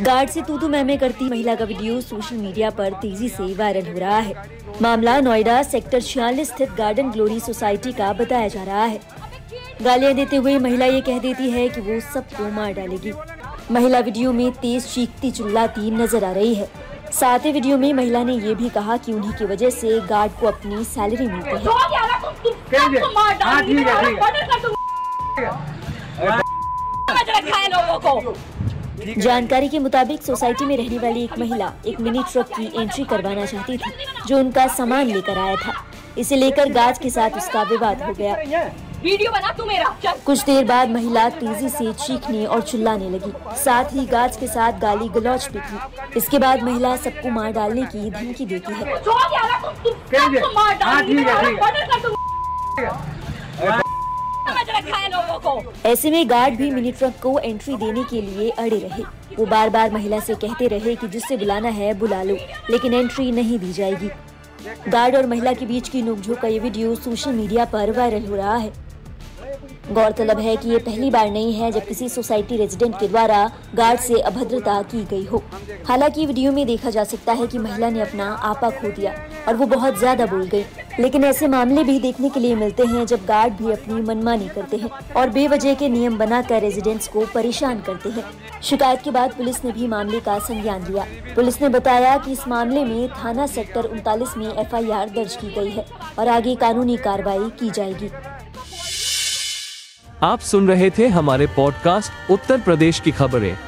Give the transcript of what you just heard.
Guard से तू तू मैं करती महिला का वीडियो सोशल मीडिया पर तेज़ी से वायरल हो रहा है। मामला नोएडा सेक्टर छियालीस स्थित गार्डन ग्लोरी सोसाइटी का बताया जा रहा है। गालियाँ देते हुए महिला ये कह देती है कि वो सबको मार डालेगी। महिला वीडियो में तेज चीखती चिल्लाती नज़र आ रही है। साथ ही वीडियो में महिला ने ये भी कहा कि उन्हीं की वजह से गार्ड को अपनी सैलरी मिलती है। जानकारी के मुताबिक सोसाइटी में रहने वाली एक महिला एक मिनी ट्रक की एंट्री करवाना चाहती थी जो उनका सामान लेकर आया था। इसे लेकर गाज के साथ उसका विवाद हो गया। वीडियो बना तू मेरा कुछ देर बाद महिला तेज़ी से चीखने और चिल्लाने लगी। साथ ही गाज के साथ गाली गलौज भी की। इसके बाद महिला सबको मार डालने की धमकी देती है। ऐसे में गार्ड भी मिनी ट्रक को एंट्री देने के लिए अड़े रहे। वो बार बार महिला से कहते रहे कि जिससे बुलाना है, बुला लो, लेकिन एंट्री नहीं दी जाएगी। गार्ड और महिला के बीच की नोकझोंक का ये वीडियो सोशल मीडिया पर वायरल हो रहा है। गौरतलब है कि ये पहली बार नहीं है जब किसी सोसाइटी रेजिडेंट के द्वारा गार्ड से अभद्रता की गई हो। हालाँकि वीडियो में देखा जा सकता है कि महिला ने अपना आपा खो दिया। और वो बहुत ज़्यादा बोल गई लेकिन ऐसे मामले भी देखने के लिए मिलते हैं जब गार्ड भी अपनी मनमानी करते हैं और बेवजह के नियम बनाकर रेजिडेंट्स को परेशान करते हैं। शिकायत के बाद पुलिस ने भी मामले का संज्ञान लिया। पुलिस ने बताया कि इस मामले में थाना सेक्टर उनतालीस में एफआईआर दर्ज की गई है और आगे कानूनी कार्रवाई की जाएगी। आप सुन रहे थे हमारे पॉडकास्ट उत्तर प्रदेश की खबरें।